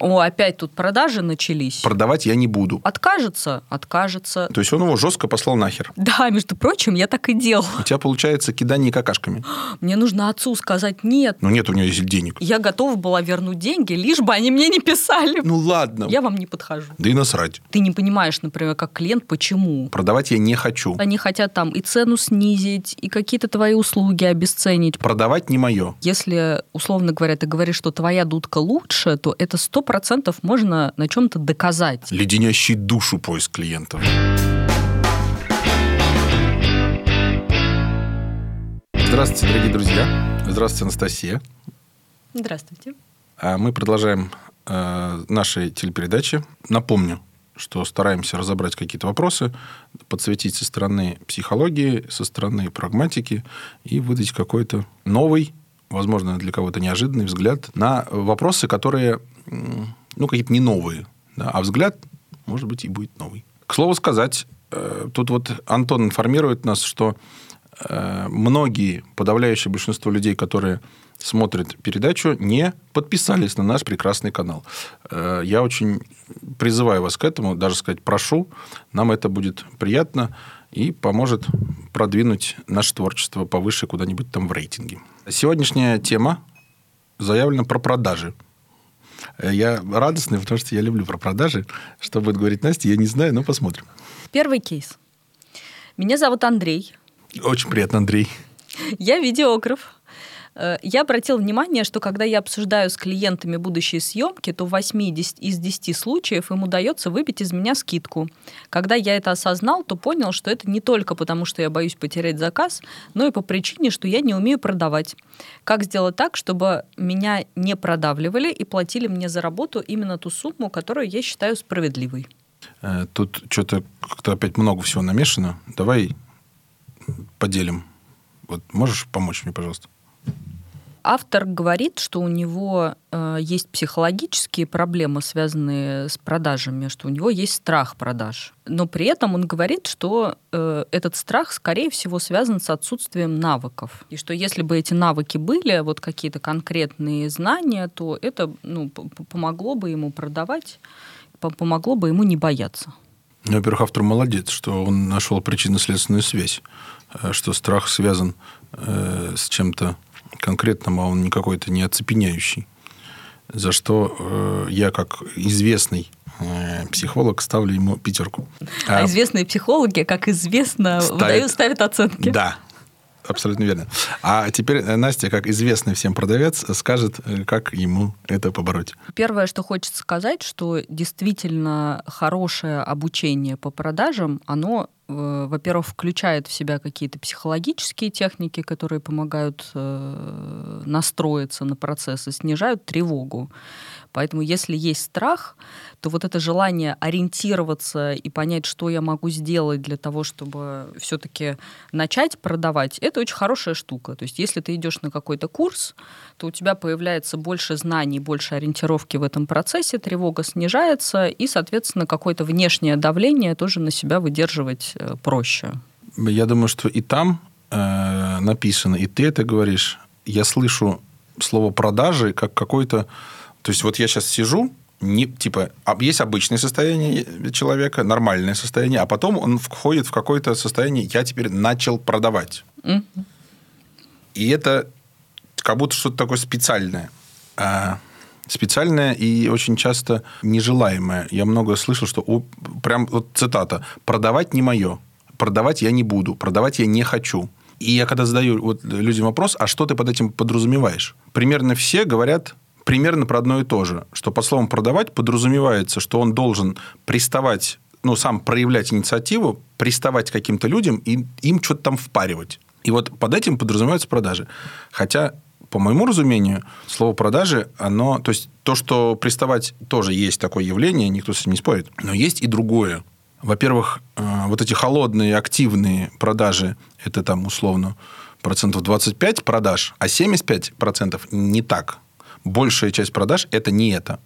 О, опять тут продажи начались. Продавать я не буду. Откажется? Откажется. То есть он его жестко послал нахер. Да, между прочим, я так и делала. У тебя получается кидание какашками. Мне нужно отцу сказать нет. Ну нет у него есть денег. Я готова была вернуть деньги, лишь бы они мне не писали. Ну ладно. Я вам не подхожу. Да и насрать. Ты не понимаешь, например, как клиент, почему. Продавать я не хочу. Они хотят там и цену снизить, и какие-то твои услуги обесценить. Продавать не мое. Если, условно говоря, ты говоришь, что твоя дудка лучше, то это сто процентов можно на чем-то доказать. Леденящий душу поиск клиентов. Здравствуйте, дорогие друзья. Здравствуйте, Анастасия. Здравствуйте. А Мы продолжаем э, наши телепередачи. Напомню, что стараемся разобрать какие-то вопросы, подсветить со стороны психологии, со стороны прагматики и выдать какой-то новый, возможно, для кого-то неожиданный взгляд на вопросы, которые, ну, какие-то не новые, да, а взгляд, может быть, и будет новый. К слову сказать, э, тут вот Антон информирует нас, что э, многие, подавляющее большинство людей, которые смотрят передачу, не подписались на наш прекрасный канал. Э, Я очень призываю вас к этому, даже сказать прошу. Нам это будет приятно и поможет продвинуть наше творчество повыше куда-нибудь там в рейтинге. Сегодняшняя тема заявлена про продажи. Э, Я радостный, потому что я люблю про продажи. Что будет говорить Настя, я не знаю, но посмотрим. Первый кейс. Меня зовут Андрей. Очень приятно, Андрей. Я видеограф. Э, Я обратил внимание, что когда я обсуждаю с клиентами будущие съемки, то в 8 дес- из 10 случаев им удается выбить из меня скидку. Когда я это осознал, то понял, что это не только потому, что я боюсь потерять заказ, но и по причине, что я не умею продавать. Как сделать так, чтобы меня не продавливали и платили мне за работу именно ту сумму, которую я считаю справедливой? Э, Тут что-то как-то опять много всего намешано. Давай поделим. Вот можешь помочь мне, пожалуйста? Автор говорит, что у него э, есть психологические проблемы, связанные с продажами, что у него есть страх продаж. Но при этом он говорит, что э, этот страх, скорее всего, связан с отсутствием навыков. И что если бы эти навыки были, вот какие-то конкретные знания, то это ну, помогло бы ему продавать, по- помогло бы ему не бояться. Ну, Во-первых, автор молодец, что он нашел причинно-следственную связь, э, что страх связан э, с чем-то конкретным, а он не какой-то не оцепеняющий. За что э, я, как известный э, психолог, ставлю ему пятерку. А, известные психологи, как известно, Ставят- выдают, ставят оценки. Да, абсолютно верно. А теперь э, Настя, как известный всем продавец, скажет, как ему это побороть. Первое, что хочется сказать, что действительно хорошее обучение по продажам, оно, во-первых, включает в себя какие-то психологические техники, которые помогают э, настроиться на процесс и снижают тревогу. Поэтому если есть страх, то вот это желание ориентироваться и понять, что я могу сделать для того, чтобы все-таки начать продавать, это очень хорошая штука. То есть если ты идешь на какой-то курс, то у тебя появляется больше знаний, больше ориентировки в этом процессе, тревога снижается, и, соответственно, какое-то внешнее давление тоже на себя выдерживать э, проще. Я думаю, что и там э, написано, и ты это говоришь. Я слышу слово продажи как какой-то... То есть вот я сейчас сижу, не, типа, а есть обычное состояние человека, нормальное состояние, а потом он входит в какое-то состояние, я теперь начал продавать. Мгм. И это как будто что-то такое специальное. А, специальное и очень часто нежелаемое. Я много слышал, что у- прям вот цитата «продавать не мое», «продавать я не буду», «продавать я не хочу». И я когда задаю вот людям вопрос, а что ты под этим подразумеваешь? Примерно все говорят примерно про одно и то же, что под словом «продавать» подразумевается, что он должен приставать, ну, сам проявлять инициативу, приставать к каким-то людям и им что-то там впаривать. И вот под этим подразумеваются продажи. Хотя, по моему разумению, слово продажи, оно... То есть, то, что приставать тоже есть такое явление, никто с этим не спорит. Но есть и другое. Во-первых, э, вот эти холодные, активные продажи, это там условно процентов 25 продаж, а 75 процентов не так. Большая часть продаж – это не это.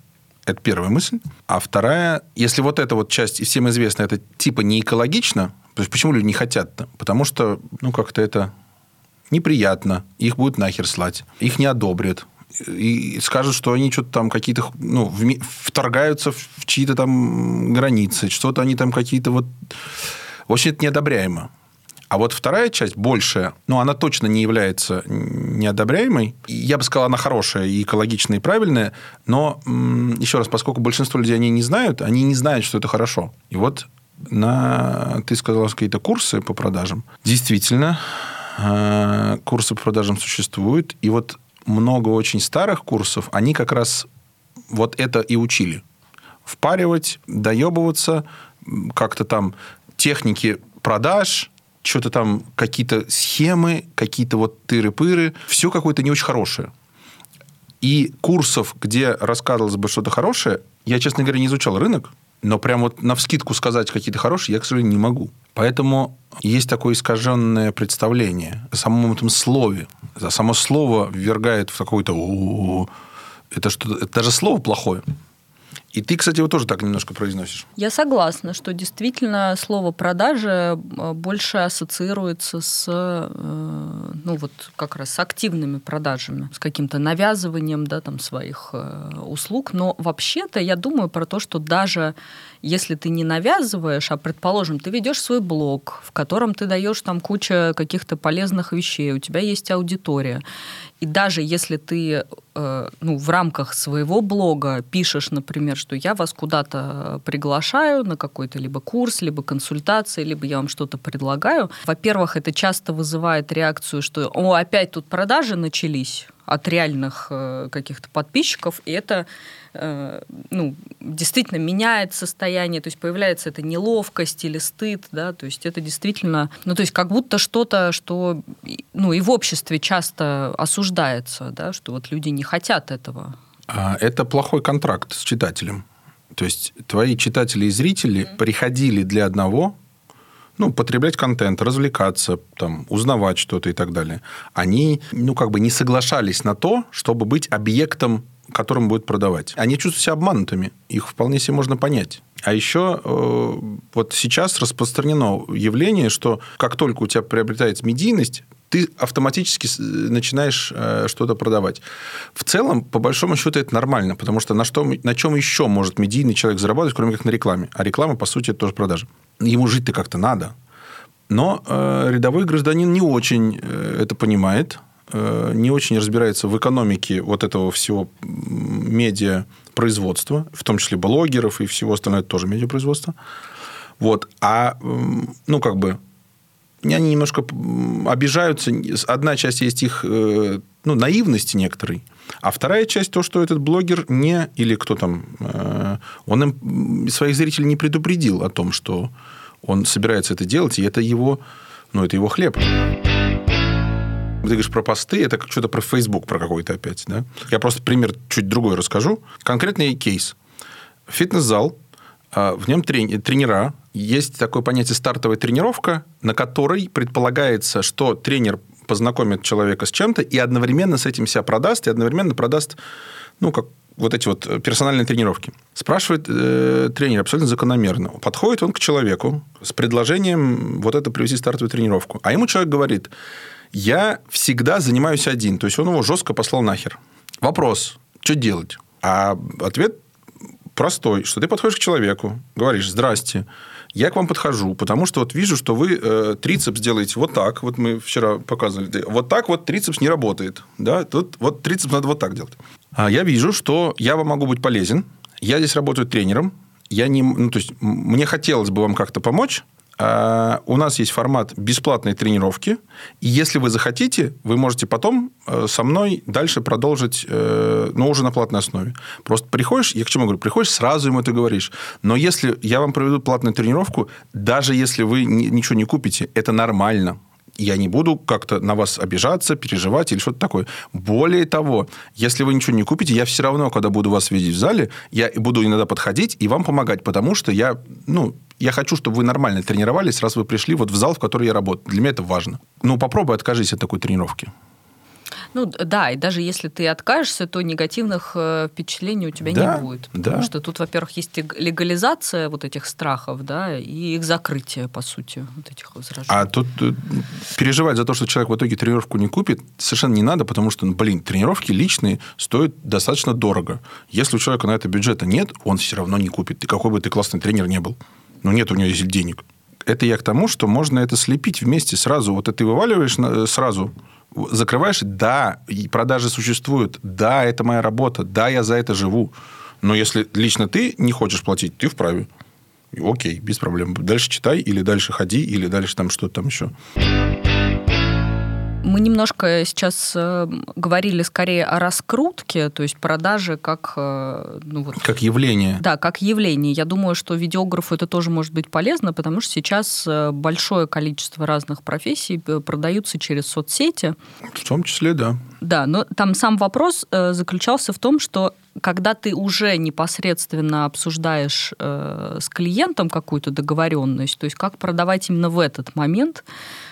Это первая мысль. А вторая, если вот эта вот часть, и всем известно, это типа не экологично, то есть почему люди не хотят-то? Потому что, ну, как-то это неприятно, их будут нахер слать, их не одобрят, и скажут, что они что-то там какие-то, ну, вторгаются в чьи-то там границы, что-то они там какие-то вот... В общем, это неодобряемо. А вот вторая часть, большая, ну, она точно не является неодобряемой. Я бы сказал, она хорошая и экологичная, и правильная. Но, еще раз, поскольку большинство людей они не знают, они не знают, что это хорошо. И вот на, ты сказал, какие-то курсы по продажам. Действительно, э, курсы по продажам существуют. И вот много очень старых курсов, они как раз вот это и учили. Впаривать, доебываться, как-то там техники продаж, что-то там, какие-то схемы, какие-то вот тыры-пыры. Все какое-то не очень хорошее. И курсов, где рассказывалось бы что-то хорошее, я, честно говоря, не изучал рынок, но прям вот на вскидку сказать какие-то хорошие я, к сожалению, не могу. Поэтому есть такое искаженное представление о самом этом слове. Само слово ввергает в какой-то... Это что это даже слово плохое. И ты, кстати, его тоже так немножко произносишь. Я согласна, что действительно слово продажи э, больше ассоциируется с, э, ну вот как раз с активными продажами, с каким-то навязыванием, да, там своих э, услуг. Но вообще-то я думаю про то, что даже если ты не навязываешь, а предположим, ты ведешь свой блог, в котором ты даешь там куча каких-то полезных вещей, у тебя есть аудитория, и даже если ты э, ну, в рамках своего блога пишешь, например, что я вас куда-то приглашаю на какой-то либо курс, либо консультации, либо я вам что-то предлагаю, во-первых, это часто вызывает реакцию, что «О, опять тут продажи начались», от реальных э, каких-то подписчиков, и это э, ну, действительно меняет состояние, то есть появляется эта неловкость или стыд, да, то есть это действительно, ну, то есть как будто что-то, что, ну, и в обществе часто осуждается, да, что вот люди не хотят этого. А это плохой контракт с читателем. То есть твои читатели и зрители mm-hmm. приходили для одного, ну, потреблять контент, развлекаться, там, узнавать что-то и так далее, они, ну, как бы не соглашались на то, чтобы быть объектом, которым будет продавать. Они чувствуют себя обманутыми. Их вполне себе можно понять. А еще э, вот сейчас распространено явление, что как только у тебя приобретается медийность, ты автоматически начинаешь э, что-то продавать. В целом, по большому счету, это нормально, потому что на, что, на чем еще может медийный человек зарабатывать, кроме как на рекламе? А реклама, по сути, это тоже продажа ему жить-то как-то надо. Но э, рядовой гражданин не очень э, это понимает, э, не очень разбирается в экономике вот этого всего медиапроизводства, в том числе блогеров и всего остального, это тоже медиапроизводство. Вот. А, ну, как бы, они немножко обижаются. Одна часть есть их э, ну, наивности некоторой, а вторая часть то, что этот блогер не, или кто там, э, он им, своих зрителей не предупредил о том, что он собирается это делать, и это его, ну, это его хлеб. Ты говоришь про посты, это что-то про Facebook, про какой-то опять, да? Я просто пример чуть другой расскажу. Конкретный кейс. Фитнес-зал, в нем тренера, есть такое понятие стартовая тренировка, на которой предполагается, что тренер познакомит человека с чем-то и одновременно с этим себя продаст, и одновременно продаст, ну, как вот эти вот персональные тренировки. Спрашивает э, тренер абсолютно закономерно. Подходит он к человеку с предложением вот это привести стартовую тренировку. А ему человек говорит, я всегда занимаюсь один. То есть, он его жестко послал нахер. Вопрос, что делать? А ответ простой, что ты подходишь к человеку, говоришь, здрасте, я к вам подхожу, потому что вот вижу, что вы э, трицепс делаете вот так. Вот мы вчера показывали. Вот так вот трицепс не работает. Да? Тут вот трицепс надо вот так делать. А я вижу, что я вам могу быть полезен. Я здесь работаю тренером. Я не, ну, то есть, мне хотелось бы вам как-то помочь. А, у нас есть формат бесплатной тренировки. И если вы захотите, вы можете потом э, со мной дальше продолжить, э, но уже на платной основе. Просто приходишь, я к чему говорю, приходишь, сразу ему это говоришь. Но если я вам проведу платную тренировку, даже если вы ничего не купите, это нормально я не буду как-то на вас обижаться, переживать или что-то такое. Более того, если вы ничего не купите, я все равно, когда буду вас видеть в зале, я буду иногда подходить и вам помогать, потому что я, ну, я хочу, чтобы вы нормально тренировались, раз вы пришли вот в зал, в который я работаю. Для меня это важно. Ну, попробуй откажись от такой тренировки. Ну да, и даже если ты откажешься, то негативных э, впечатлений у тебя Да, не будет. да. Потому что тут, во-первых, есть лег- легализация вот этих страхов, да, и их закрытие, по сути, вот этих возражений. А тут э, переживать за то, что человек в итоге тренировку не купит, совершенно не надо, потому что, ну, блин, тренировки личные стоят достаточно дорого. Если у человека на это бюджета нет, он все равно не купит. И какой бы ты классный тренер не был. Ну, нет у него денег. Это я к тому, что можно это слепить вместе сразу. Вот это ты вываливаешь на- сразу, закрываешь, да, продажи существуют, да, это моя работа, да, я за это живу. Но если лично ты не хочешь платить, ты вправе. Окей, без проблем. Дальше читай, или дальше ходи, или дальше там что-то там еще. Мы немножко сейчас э, говорили скорее о раскрутке, то есть продаже как, э, ну вот, Как явление. Да, как явление. Я думаю, что видеографу это тоже может быть полезно, потому что сейчас э, большое количество разных профессий э, продаются через соцсети. В том числе, да. Да, но там сам вопрос э, заключался в том, что когда ты уже непосредственно обсуждаешь э, с клиентом какую-то договоренность, то есть как продавать именно в этот момент,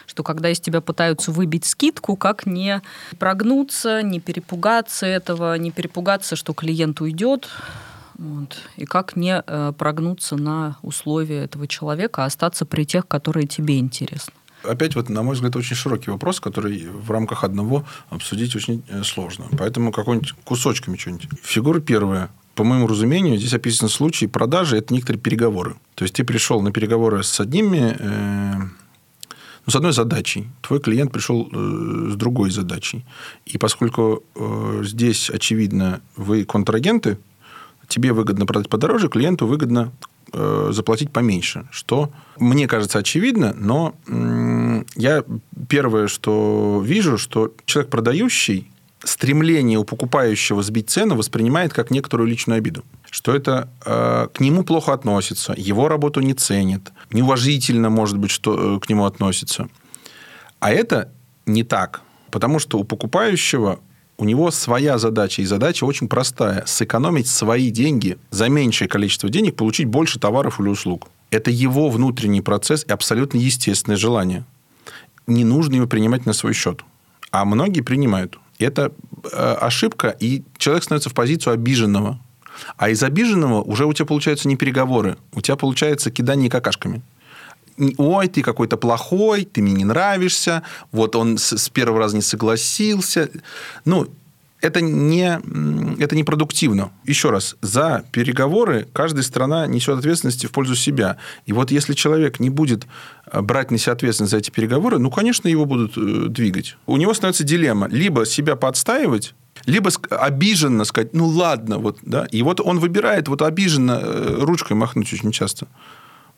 что когда из тебя пытаются выбить скидку, как не прогнуться, не перепугаться этого, не перепугаться, что клиент уйдет, вот, и как не э, прогнуться на условия этого человека, а остаться при тех, которые тебе интересны. Опять, вот, на мой взгляд, очень широкий вопрос, который в рамках одного обсудить очень э, сложно. Поэтому какой-нибудь кусочками что-нибудь. Фигура первая. По моему разумению, здесь описан случай продажи – это некоторые переговоры. То есть, ты пришел на переговоры с одними, э, ну, с одной задачей. Твой клиент пришел э, с другой задачей. И поскольку э, здесь, очевидно, вы контрагенты, тебе выгодно продать подороже, клиенту выгодно заплатить поменьше, что мне кажется очевидно, но я первое, что вижу, что человек продающий стремление у покупающего сбить цену воспринимает как некоторую личную обиду. Что это э, к нему плохо относится, его работу не ценит, неуважительно, может быть, что э, к нему относится. А это не так. Потому что у покупающего у него своя задача, и задача очень простая. Сэкономить свои деньги за меньшее количество денег, получить больше товаров или услуг. Это его внутренний процесс и абсолютно естественное желание. Не нужно его принимать на свой счет. А многие принимают. Это э, ошибка, и человек становится в позицию обиженного. А из обиженного уже у тебя получаются не переговоры, у тебя получается кидание какашками ой, ты какой-то плохой, ты мне не нравишься, вот он с, с первого раза не согласился. Ну, это не, это не продуктивно. Еще раз, за переговоры каждая страна несет ответственность в пользу себя. И вот если человек не будет э, брать на себя ответственность за эти переговоры, ну, конечно, его будут э, двигать. У него становится дилемма. Либо себя подстаивать, либо обиженно сказать, ну, ладно, вот, да. И вот он выбирает вот обиженно э, ручкой махнуть очень часто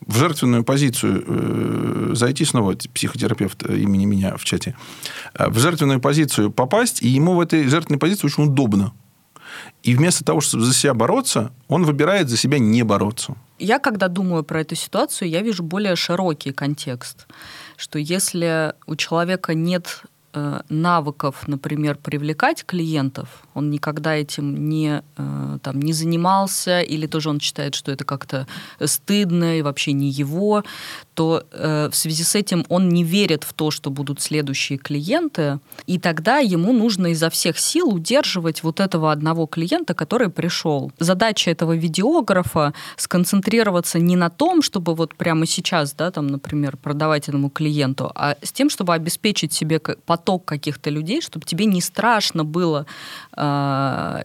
в жертвенную позицию э, зайти, снова психотерапевт имени меня в чате, э, в жертвенную позицию попасть, и ему в этой жертвенной позиции очень удобно. И вместо того, чтобы за себя бороться, он выбирает за себя не бороться. Я, когда думаю про эту ситуацию, я вижу более широкий контекст, что если у человека нет э, навыков, например, привлекать клиентов, он никогда этим не, э, там, не занимался, или тоже он считает, что это как-то стыдно и вообще не его, то э, в связи с этим он не верит в то, что будут следующие клиенты, и тогда ему нужно изо всех сил удерживать вот этого одного клиента, который пришел. Задача этого видеографа сконцентрироваться не на том, чтобы вот прямо сейчас, да, там, например, продавать этому клиенту, а с тем, чтобы обеспечить себе поток каких-то людей, чтобы тебе не страшно было э,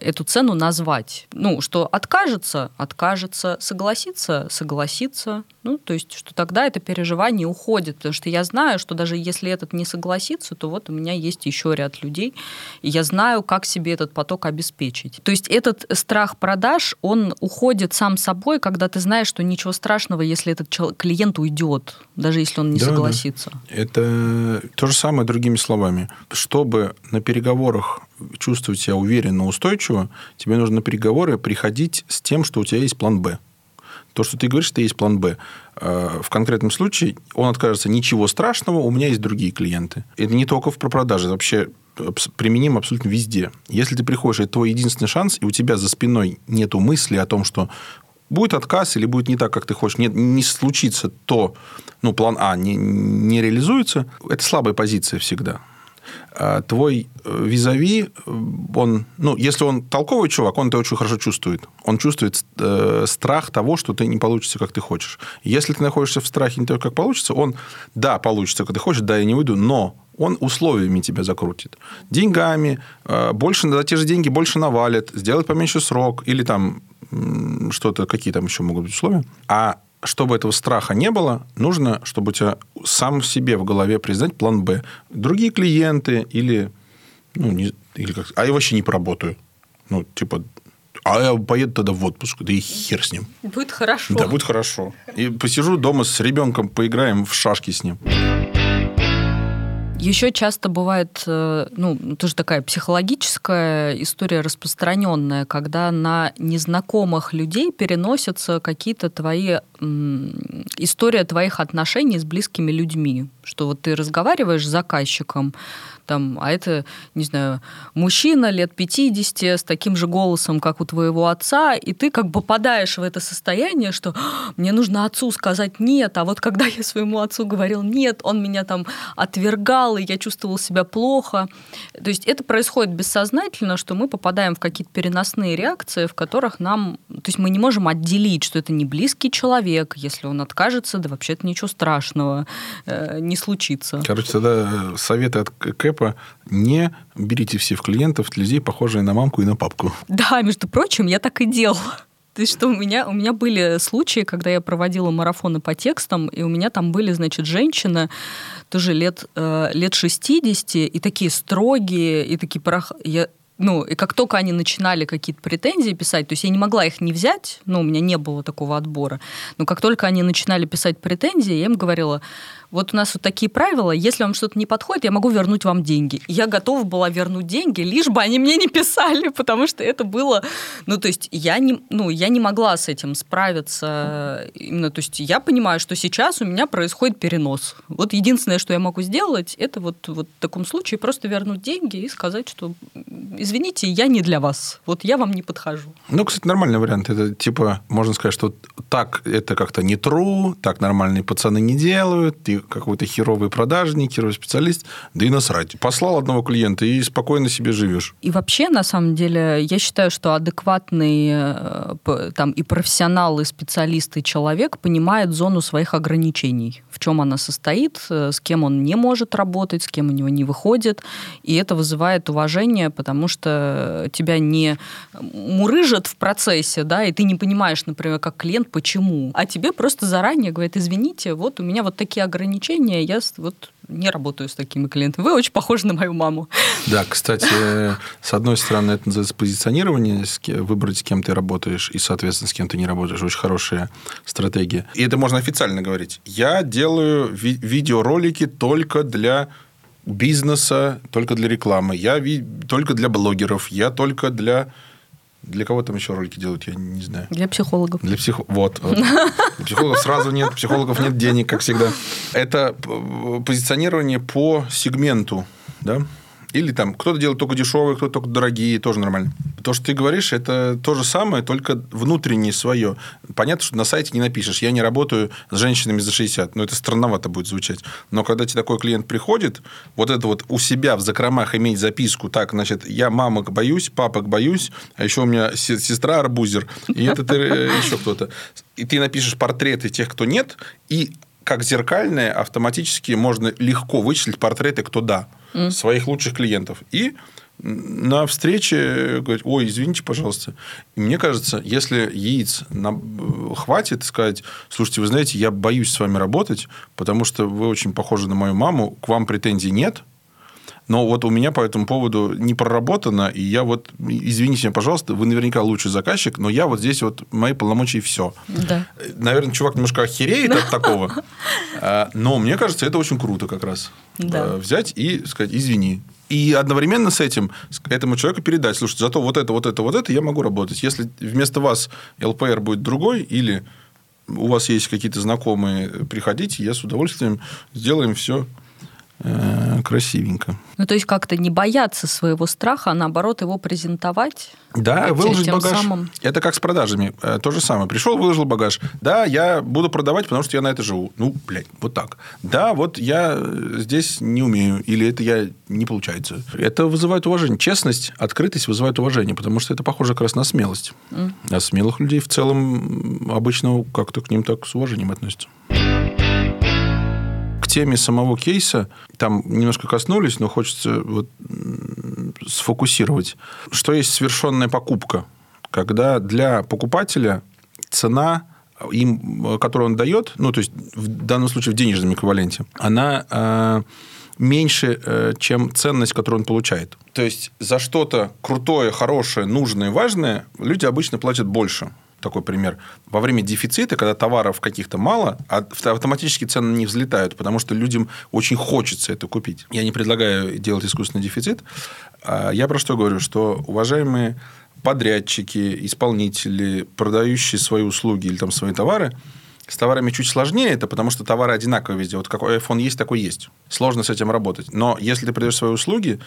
эту цену назвать. Ну, что откажется, откажется, согласится, согласится. Ну, то есть, что тогда это переживание уходит, потому что я знаю, что даже если этот не согласится, то вот у меня есть еще ряд людей, и я знаю, как себе этот поток обеспечить. То есть этот страх продаж, он уходит сам собой, когда ты знаешь, что ничего страшного, если этот клиент уйдет, даже если он не да, согласится. Да. Это то же самое другими словами. Чтобы на переговорах чувствовать себя уверенно, устойчиво, тебе нужно на переговоры приходить с тем, что у тебя есть план «Б». То, что ты говоришь, что есть план «Б». В конкретном случае он откажется, ничего страшного, у меня есть другие клиенты. Это не только в продаже, это вообще применим абсолютно везде. Если ты приходишь, это твой единственный шанс, и у тебя за спиной нету мысли о том, что будет отказ или будет не так, как ты хочешь, не, не случится то, ну, план А не, не реализуется, это слабая позиция всегда. А твой э, визави, он, ну, если он толковый чувак, он это очень хорошо чувствует. Он чувствует э, страх того, что ты не получится, как ты хочешь. Если ты находишься в страхе не того, как получится, он, да, получится, как ты хочешь, да, я не выйду, но он условиями тебя закрутит. Деньгами, э, больше, за те же деньги больше навалит, сделает поменьше срок, или там что-то, какие там еще могут быть условия. А чтобы этого страха не было, нужно, чтобы у тебя сам в себе в голове признать план Б. Другие клиенты или, ну, не, или как, а я вообще не поработаю. Ну, типа, а я поеду тогда в отпуск, да и хер с ним. Будет хорошо. Да, будет хорошо. И посижу дома с ребенком, поиграем в шашки с ним. Еще часто бывает, э, ну, тоже такая психологическая история распространенная, когда на незнакомых людей переносятся какие-то твои история твоих отношений с близкими людьми. Что вот ты разговариваешь с заказчиком, там, а это, не знаю, мужчина лет 50 с таким же голосом, как у твоего отца, и ты как бы попадаешь в это состояние, что «А, мне нужно отцу сказать нет, а вот когда я своему отцу говорил нет, он меня там отвергал, и я чувствовал себя плохо. То есть это происходит бессознательно, что мы попадаем в какие-то переносные реакции, в которых нам... То есть мы не можем отделить, что это не близкий человек, если он откажется, да вообще-то ничего страшного э, не случится. Короче, тогда советы от Кэп типа не берите все в клиентов людей, похожие на мамку и на папку. Да, между прочим, я так и делала. То есть, что у меня, у меня были случаи, когда я проводила марафоны по текстам, и у меня там были, значит, женщины, тоже лет, э, лет 60, и такие строгие, и такие порох... Я, ну, и как только они начинали какие-то претензии писать, то есть я не могла их не взять, ну, у меня не было такого отбора, но как только они начинали писать претензии, я им говорила, вот у нас вот такие правила, если вам что-то не подходит, я могу вернуть вам деньги. я готова была вернуть деньги, лишь бы они мне не писали, потому что это было, ну, то есть я не, ну, я не могла с этим справиться, именно, то есть я понимаю, что сейчас у меня происходит перенос. Вот единственное, что я могу сделать, это вот, вот в таком случае просто вернуть деньги и сказать, что, извините, я не для вас, вот я вам не подхожу. Ну, кстати, нормальный вариант. Это типа, можно сказать, что так это как-то не true, так нормальные пацаны не делают, и какой-то херовый продажник, херовый специалист, да и насрать. Послал одного клиента и спокойно себе живешь. И вообще, на самом деле, я считаю, что адекватный э, там, и профессионал, и специалист, и человек понимает зону своих ограничений, в чем она состоит, э, с кем он не может работать, с кем у него не выходит. И это вызывает уважение, потому что тебя не мурыжат в процессе, да, и ты не понимаешь, например, как клиент, почему. А тебе просто заранее говорят, извините, вот у меня вот такие ограничения ограничения, я вот не работаю с такими клиентами. Вы очень похожи на мою маму. Да, кстати, с одной стороны, это называется позиционирование, выбрать, с кем ты работаешь, и, соответственно, с кем ты не работаешь. Очень хорошая стратегия. И это можно официально говорить. Я делаю ви- видеоролики только для бизнеса, только для рекламы. Я ви- только для блогеров. Я только для для кого там еще ролики делают, я не знаю. Для психологов. Для псих... Вот. Для психологов сразу нет, психологов нет денег, как всегда. Это позиционирование по сегменту, да? Или там кто-то делает только дешевые, кто-то только дорогие, тоже нормально. То, что ты говоришь, это то же самое, только внутреннее свое. Понятно, что на сайте не напишешь. Я не работаю с женщинами за 60. Но это странновато будет звучать. Но когда тебе такой клиент приходит, вот это вот у себя в закромах иметь записку, так, значит, я мамок боюсь, папок боюсь, а еще у меня сестра арбузер, и это э, еще кто-то. И ты напишешь портреты тех, кто нет, и как зеркальное автоматически можно легко вычислить портреты, кто да mm. своих лучших клиентов. И на встрече говорить, ой, извините, пожалуйста. И мне кажется, если яиц нам хватит сказать, слушайте, вы знаете, я боюсь с вами работать, потому что вы очень похожи на мою маму, к вам претензий нет, но вот у меня по этому поводу не проработано, и я вот, извините меня, пожалуйста, вы наверняка лучший заказчик, но я вот здесь вот, мои полномочия и все. Да. Наверное, чувак немножко охереет от такого, а, но мне кажется, это очень круто как раз. Да. Взять и сказать, извини, и одновременно с этим этому человеку передать, слушайте, зато вот это, вот это, вот это я могу работать. Если вместо вас ЛПР будет другой, или у вас есть какие-то знакомые, приходите, я с удовольствием сделаем все э, красивенько. Ну, то есть как-то не бояться своего страха, а наоборот его презентовать. Да, выложить тем багаж. Самым... Это как с продажами. Э, то же самое. Пришел, выложил багаж. Да, я буду продавать, потому что я на это живу. Ну, блядь, вот так. Да, вот я здесь не умею. Или это я не получается. Это вызывает уважение. Честность, открытость вызывает уважение, потому что это похоже как раз на смелость. Mm. А смелых людей в целом обычно как-то к ним так с уважением относятся теме самого кейса, там немножко коснулись, но хочется вот сфокусировать. Что есть совершенная покупка? Когда для покупателя цена им, которую он дает, ну, то есть в данном случае в денежном эквиваленте, она э, меньше, э, чем ценность, которую он получает. То есть за что-то крутое, хорошее, нужное, важное люди обычно платят больше такой пример. Во время дефицита, когда товаров каких-то мало, а автоматически цены не взлетают, потому что людям очень хочется это купить. Я не предлагаю делать искусственный дефицит. А я про что говорю? Что уважаемые подрядчики, исполнители, продающие свои услуги или там свои товары, с товарами чуть сложнее это, потому что товары одинаковые везде. Вот какой iPhone есть, такой есть. Сложно с этим работать. Но если ты продаешь свои услуги,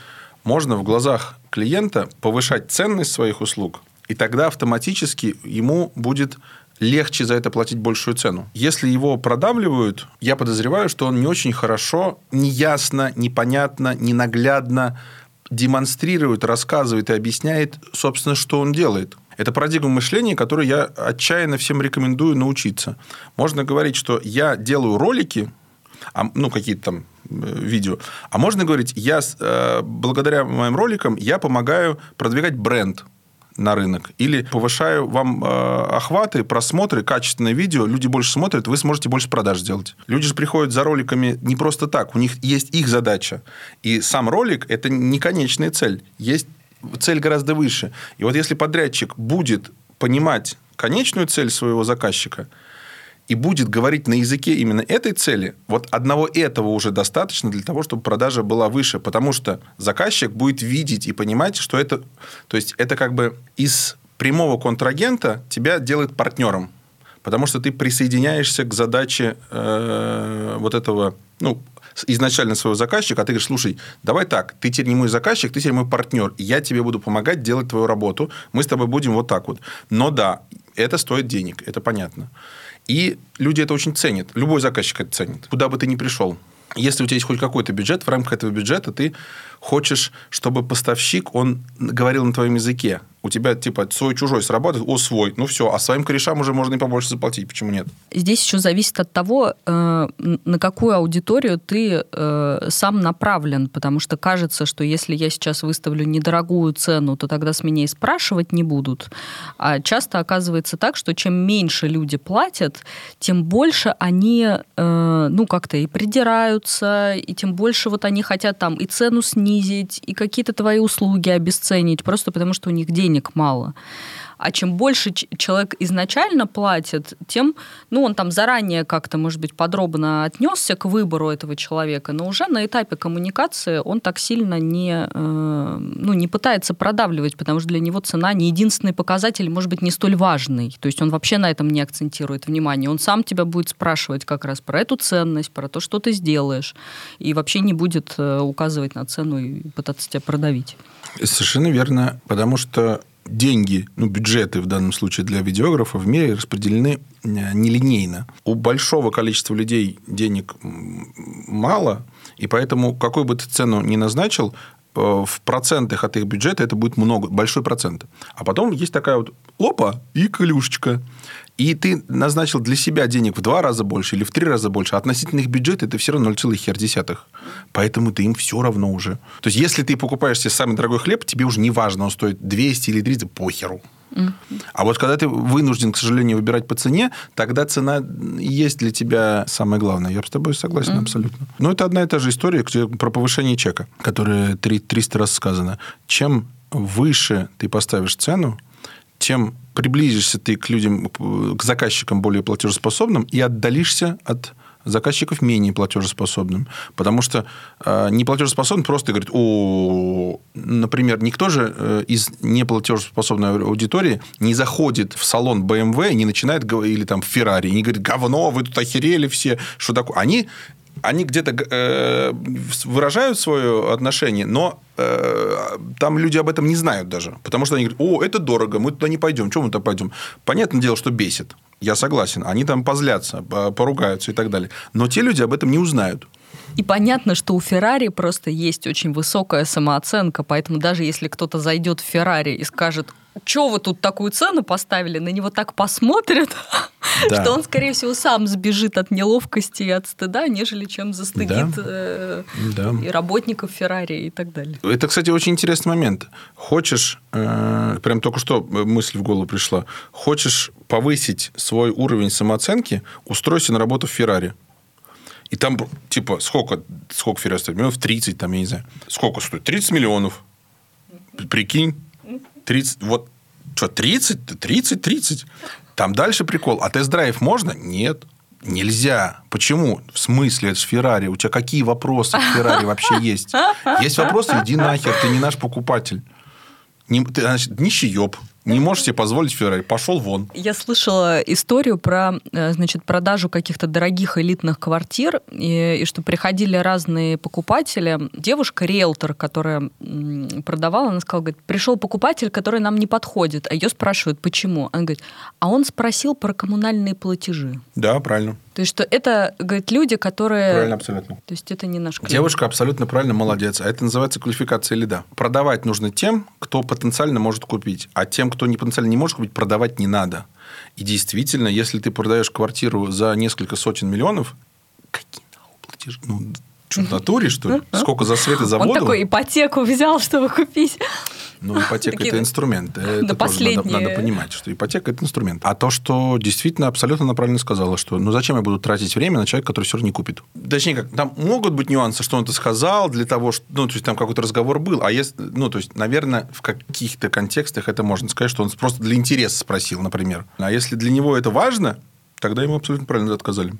можно в глазах клиента повышать ценность своих услуг – и тогда автоматически ему будет легче за это платить большую цену. Если его продавливают, я подозреваю, что он не очень хорошо, неясно, непонятно, ненаглядно демонстрирует, рассказывает и объясняет, собственно, что он делает. Это парадигма мышления, которой я отчаянно всем рекомендую научиться. Можно говорить, что я делаю ролики, а, ну, какие-то там э, видео. А можно говорить, я э, благодаря моим роликам я помогаю продвигать бренд на рынок. Или повышаю вам э, охваты, просмотры, качественное видео, люди больше смотрят, вы сможете больше продаж сделать. Люди же приходят за роликами не просто так, у них есть их задача. И сам ролик – это не конечная цель. Есть цель гораздо выше. И вот если подрядчик будет понимать конечную цель своего заказчика – и будет говорить на языке именно этой цели, вот одного этого уже достаточно для того, чтобы продажа была выше, потому что заказчик будет видеть и понимать, что это, то есть это как бы из прямого контрагента тебя делает партнером, потому что ты присоединяешься к задаче э, вот этого, ну, изначально своего заказчика, а ты говоришь, слушай, давай так, ты теперь не мой заказчик, ты теперь мой партнер, я тебе буду помогать делать твою работу, мы с тобой будем вот так вот. Но да, это стоит денег, это понятно. И люди это очень ценят. Любой заказчик это ценит. Куда бы ты ни пришел. Если у тебя есть хоть какой-то бюджет, в рамках этого бюджета ты хочешь, чтобы поставщик, он говорил на твоем языке у тебя типа свой-чужой срабатывает, о, свой, ну все, а своим корешам уже можно и побольше заплатить, почему нет? Здесь еще зависит от того, э, на какую аудиторию ты э, сам направлен, потому что кажется, что если я сейчас выставлю недорогую цену, то тогда с меня и спрашивать не будут. А часто оказывается так, что чем меньше люди платят, тем больше они, э, ну, как-то и придираются, и тем больше вот они хотят там и цену снизить, и какие-то твои услуги обесценить, просто потому что у них денег денег мало. А чем больше человек изначально платит, тем, ну, он там заранее как-то, может быть, подробно отнесся к выбору этого человека, но уже на этапе коммуникации он так сильно не, э, ну, не пытается продавливать, потому что для него цена не единственный показатель, может быть, не столь важный. То есть он вообще на этом не акцентирует внимание. Он сам тебя будет спрашивать как раз про эту ценность, про то, что ты сделаешь, и вообще не будет э, указывать на цену и пытаться тебя продавить. Совершенно верно, потому что деньги, ну, бюджеты в данном случае для видеографа в мире распределены э, нелинейно. У большого количества людей денег мало, и поэтому какую бы ты цену ни назначил, в процентах от их бюджета это будет много, большой процент. А потом есть такая вот опа и колюшечка и ты назначил для себя денег в два раза больше или в три раза больше, а относительно их бюджета это все равно 0,1. Поэтому ты им все равно уже. То есть, если ты покупаешь себе самый дорогой хлеб, тебе уже не важно, он стоит 200 или 300, похеру. А вот когда ты вынужден, к сожалению, выбирать по цене, тогда цена есть для тебя самое главное. Я с тобой согласен mm абсолютно. Но это одна и та же история про повышение чека, которая 300 раз сказано. Чем выше ты поставишь цену, тем приблизишься ты к людям, к заказчикам более платежеспособным и отдалишься от заказчиков менее платежеспособным. Потому что э, неплатежеспособный просто говорит, о, например, никто же э, из неплатежеспособной аудитории не заходит в салон BMW не начинает, или там в Ferrari, и не говорит, говно, вы тут охерели все, что такое. Они они где-то э, выражают свое отношение, но э, там люди об этом не знают даже. Потому что они говорят, о, это дорого, мы туда не пойдем. Чего мы туда пойдем? Понятное дело, что бесит. Я согласен. Они там позлятся, поругаются и так далее. Но те люди об этом не узнают. И понятно, что у Феррари просто есть очень высокая самооценка, поэтому даже если кто-то зайдет в Феррари и скажет, что вы тут такую цену поставили, на него так посмотрят, да. что он, скорее всего, сам сбежит от неловкости и от стыда, нежели чем застыдит да. Э, да. и работников Феррари и так далее. Это, кстати, очень интересный момент. Хочешь, э, прям только что мысль в голову пришла, хочешь повысить свой уровень самооценки, устройся на работу в Феррари. И там, типа, сколько, сколько Феррари стоит? Миллионов 30, там, я не знаю. Сколько стоит? 30 миллионов. Прикинь. 30, вот что, 30? 30, 30. Там дальше прикол. А тест-драйв можно? Нет. Нельзя. Почему? В смысле, это же Феррари. У тебя какие вопросы к Феррари вообще есть? Есть вопросы, иди нахер, ты не наш покупатель. Не, ты, значит, нищееб не можешь себе позволить Феррари, пошел вон. Я слышала историю про э, значит, продажу каких-то дорогих элитных квартир, и, и что приходили разные покупатели. Девушка, риэлтор, которая продавала, она сказала, говорит, пришел покупатель, который нам не подходит, а ее спрашивают, почему. Она говорит, а он спросил про коммунальные платежи. Да, правильно. То есть, что это, говорит, люди, которые... Правильно, абсолютно. То есть, это не наш клиент. Девушка абсолютно правильно, молодец. А это называется квалификация лида. Продавать нужно тем, кто потенциально может купить. А тем, кто не потенциально не может купить, продавать не надо. И действительно, если ты продаешь квартиру за несколько сотен миллионов, какие нахуй платежи? Ну, что, в натуре, что ли? Сколько за свет и за воду? Он такой ипотеку взял, чтобы купить. Ну, ипотека Такие... – это инструмент. Это да тоже надо, надо понимать, что ипотека – это инструмент. А то, что действительно абсолютно она правильно сказала, что ну зачем я буду тратить время на человека, который все равно не купит? Точнее, как, там могут быть нюансы, что он это сказал для того, что, ну, то есть там какой-то разговор был, а если, ну, то есть, наверное, в каких-то контекстах это можно сказать, что он просто для интереса спросил, например. А если для него это важно, тогда ему абсолютно правильно отказали.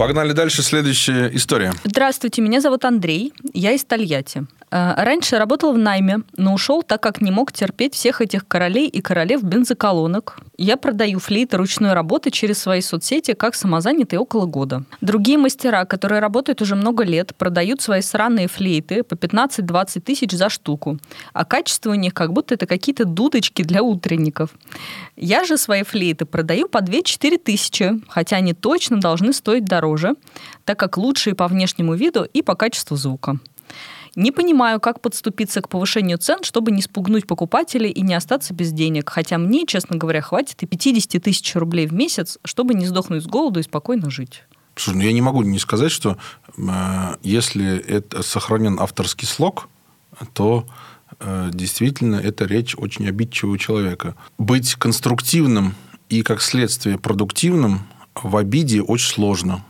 Погнали дальше. Следующая история. Здравствуйте, меня зовут Андрей. Я из Тольятти. Э, раньше работал в найме, но ушел, так как не мог терпеть всех этих королей и королев бензоколонок. Я продаю флейты ручной работы через свои соцсети как самозанятый около года. Другие мастера, которые работают уже много лет, продают свои сраные флейты по 15-20 тысяч за штуку. А качество у них как будто это какие-то дудочки для утренников. Я же свои флейты продаю по 2-4 тысячи, хотя они точно должны стоить дороже, так как лучшие по внешнему виду и по качеству звука. Не понимаю, как подступиться к повышению цен, чтобы не спугнуть покупателей и не остаться без денег. Хотя мне, честно говоря, хватит и 50 тысяч рублей в месяц, чтобы не сдохнуть с голоду и спокойно жить. Слушай, ну я не могу не сказать, что э, если это сохранен авторский слог, то э, действительно это речь очень обидчивого человека. Быть конструктивным и, как следствие, продуктивным в обиде очень сложно.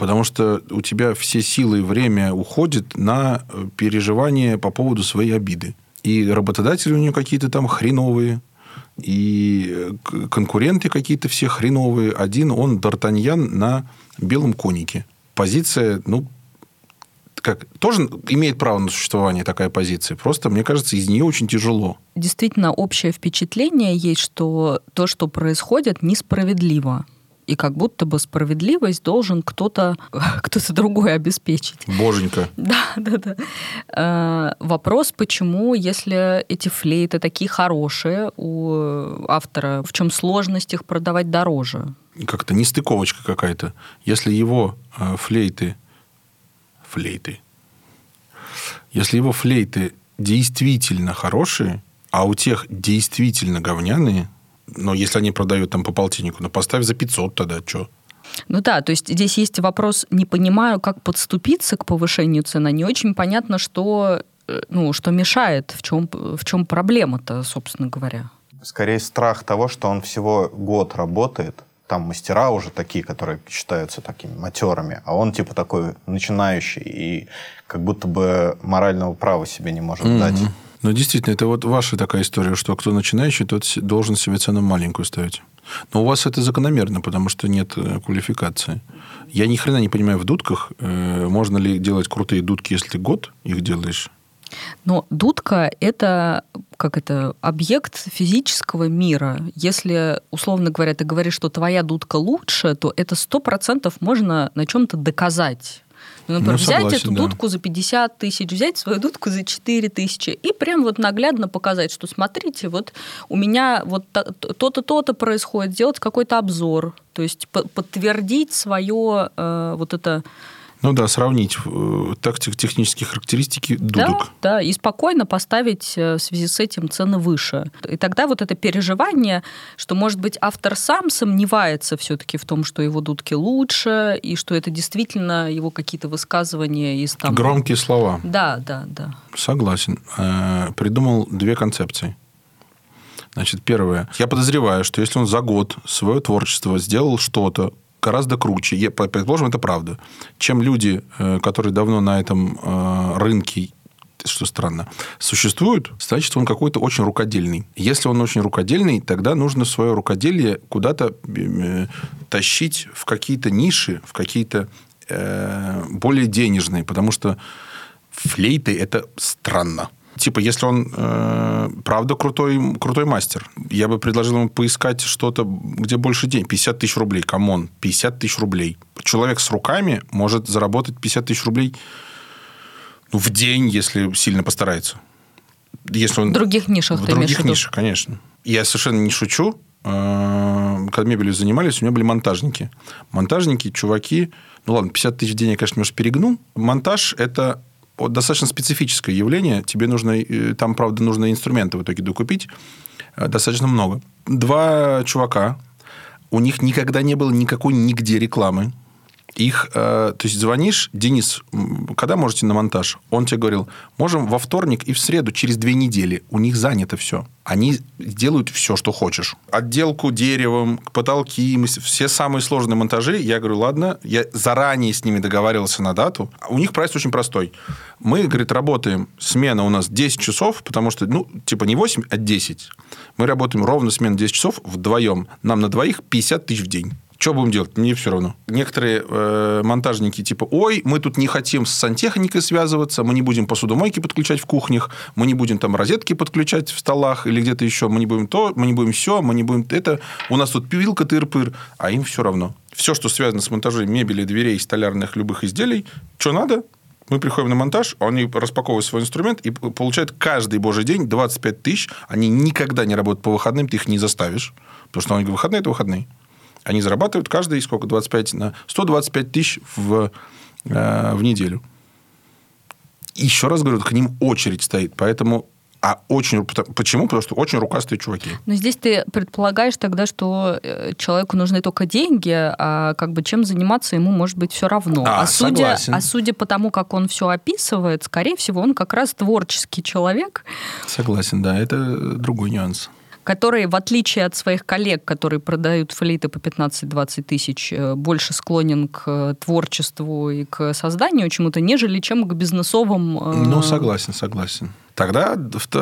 Потому что у тебя все силы и время уходит на э, переживание по поводу своей обиды. И работодатели у нее какие-то там хреновые, и э, конкуренты какие-то все хреновые. Один он Д'Артаньян на белом конике. Позиция, ну, как, тоже имеет право на существование такая позиция. Просто, мне кажется, из нее очень тяжело. Действительно, общее впечатление есть, что то, что происходит, несправедливо и как будто бы справедливость должен кто-то кто другой обеспечить. Боженька. Да, да, да. Э, вопрос, почему, если эти флейты такие хорошие у автора, в чем сложность их продавать дороже? Как-то нестыковочка какая-то. Если его э, флейты, флейты, если его флейты действительно хорошие, а у тех действительно говняные, но если они продают там по полтиннику, ну поставь за 500 тогда, что? Ну да, то есть здесь есть вопрос, не понимаю, как подступиться к повышению цены. Не очень понятно, что, э, ну, что мешает, в чем, в чем проблема-то, собственно говоря. Скорее страх того, что он всего год работает, там мастера уже такие, которые считаются такими матерами, а он типа такой начинающий и как будто бы морального права себе не может mm-hmm. дать. Ну, действительно, это вот ваша такая история, что кто начинающий, тот должен себе цену маленькую ставить. Но у вас это закономерно, потому что нет э, квалификации. Я ни хрена не понимаю в дудках. Э, можно ли делать крутые дудки, если ты год их делаешь? Но дудка – это как это, объект физического мира. Если, условно говоря, ты говоришь, что твоя дудка лучше, то это сто процентов можно на чем-то доказать. Ну, например, ну, согласен, взять эту да. дудку за 50 тысяч, взять свою дудку за 4 тысячи и прям вот наглядно показать, что смотрите, вот у меня вот то-то, то-то происходит, сделать какой-то обзор, то есть подтвердить свое э, вот это ну да, сравнить э, тактик, технические характеристики дудок. Да, да, и спокойно поставить э, в связи с этим цены выше. И тогда вот это переживание, что, может быть, автор сам сомневается все-таки в том, что его дудки лучше, и что это действительно его какие-то высказывания из там... Громкие слова. Да, да, да. Согласен. Э, придумал две концепции. Значит, первое. Я подозреваю, что если он за год свое творчество сделал что-то, гораздо круче, я, предположим, это правда, чем люди, э, которые давно на этом э, рынке что странно, существуют, значит, он какой-то очень рукодельный. Если он очень рукодельный, тогда нужно свое рукоделие куда-то э, тащить в какие-то ниши, в какие-то более денежные, потому что флейты – это странно типа, если он э, правда крутой, крутой мастер, я бы предложил ему поискать что-то, где больше денег. 50 тысяч рублей, come on, 50 тысяч рублей. Человек с руками может заработать 50 тысяч рублей ну, в день, если сильно постарается. Если он... В других нишах В других нишах, конечно. Я совершенно не шучу. Э, когда мебелью занимались, у меня были монтажники. Монтажники, чуваки... Ну, ладно, 50 тысяч денег, конечно, немножко перегнул. Монтаж – это достаточно специфическое явление. Тебе нужно, э, там, правда, нужно инструменты в итоге докупить. Э, достаточно много. Два чувака, у них никогда не было никакой нигде рекламы их, э, то есть звонишь, Денис, когда можете на монтаж? Он тебе говорил, можем во вторник и в среду, через две недели. У них занято все. Они делают все, что хочешь. Отделку деревом, потолки, все самые сложные монтажи. Я говорю, ладно, я заранее с ними договаривался на дату. У них прайс очень простой. Мы, говорит, работаем, смена у нас 10 часов, потому что, ну, типа не 8, а 10. Мы работаем ровно смена 10 часов вдвоем. Нам на двоих 50 тысяч в день. Что будем делать? Мне все равно. Некоторые э, монтажники типа, ой, мы тут не хотим с сантехникой связываться, мы не будем посудомойки подключать в кухнях, мы не будем там розетки подключать в столах или где-то еще, мы не будем то, мы не будем все, мы не будем это. У нас тут пилка тыр-пыр, а им все равно. Все, что связано с монтажем мебели, дверей, столярных любых изделий, что надо, мы приходим на монтаж, они распаковывают свой инструмент и получают каждый божий день 25 тысяч. Они никогда не работают по выходным, ты их не заставишь. Потому что они говорят, выходные – это выходные. Они зарабатывают каждый сколько? 25 на 125 тысяч в, э, в неделю. Еще раз говорю, к ним очередь стоит. Поэтому а очень... Почему? Потому что очень рукастые чуваки. Но здесь ты предполагаешь тогда, что э, человеку нужны только деньги, а как бы чем заниматься ему может быть все равно. А, а, судя, а судя по тому, как он все описывает, скорее всего, он как раз творческий человек. Согласен, да. Это другой нюанс который, в отличие от своих коллег, которые продают флейты по 15-20 тысяч, э, больше склонен к э, творчеству и к созданию чему-то, нежели чем к бизнесовым... Э, ну, согласен, согласен. Тогда,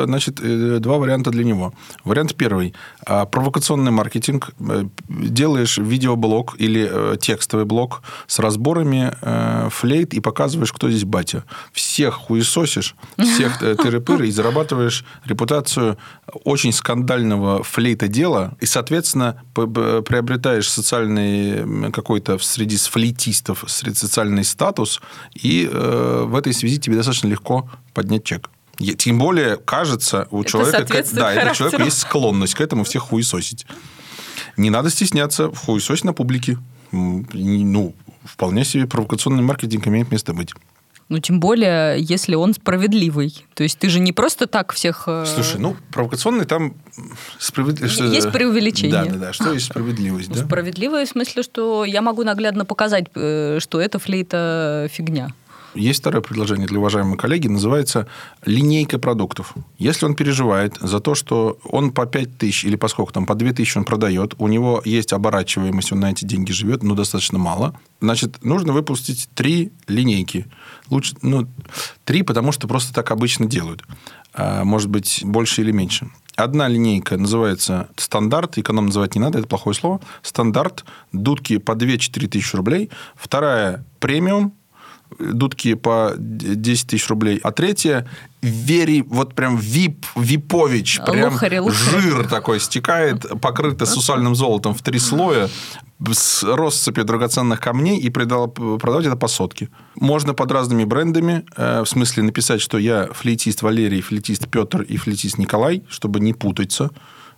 значит, э, два варианта для него. Вариант первый. А, провокационный маркетинг. Э, делаешь видеоблог или э, текстовый блог с разборами флейт и показываешь, кто здесь батя. Всех хуесосишь, всех тыры-пыры и зарабатываешь репутацию очень скандального флейта дела. И, соответственно, приобретаешь социальный какой-то среди флейтистов социальный статус. И в этой связи тебе достаточно легко поднять чек. Тем более, кажется, у это человека, да, это человека есть склонность к этому всех хуесосить. Не надо стесняться хуесосить на публике. Ну, вполне себе провокационный маркетинг имеет место быть. Ну, тем более, если он справедливый. То есть ты же не просто так всех... Э, Слушай, ну, провокационный там... Справед... Есть преувеличение. Да, да, да. Что есть справедливость, да? Справедливое в смысле, что я могу наглядно показать, э, что это флейта фигня. Есть второе предложение для уважаемого коллеги, называется линейка продуктов. Если он переживает за то, что он по 5 тысяч или поскольку там по 2 тысячи он продает, у него есть оборачиваемость, он на эти деньги живет, но достаточно мало, значит, нужно выпустить три линейки. Лучше, ну, три, потому что просто так обычно делают. А, может быть, больше или меньше. Одна линейка называется стандарт, эконом называть не надо, это плохое слово. Стандарт, дудки по 2-4 тысячи рублей. Вторая премиум, дудки по 10 тысяч рублей. А третья вери, вот прям вип, випович, прям Лухари, лухари. жир такой стекает, покрытый сусальным золотом в три слоя, с россыпью драгоценных камней и придал- продавать это по сотке. Можно под разными брендами, э, в смысле написать, что я флейтист Валерий, флейтист Петр и флейтист Николай, чтобы не путаться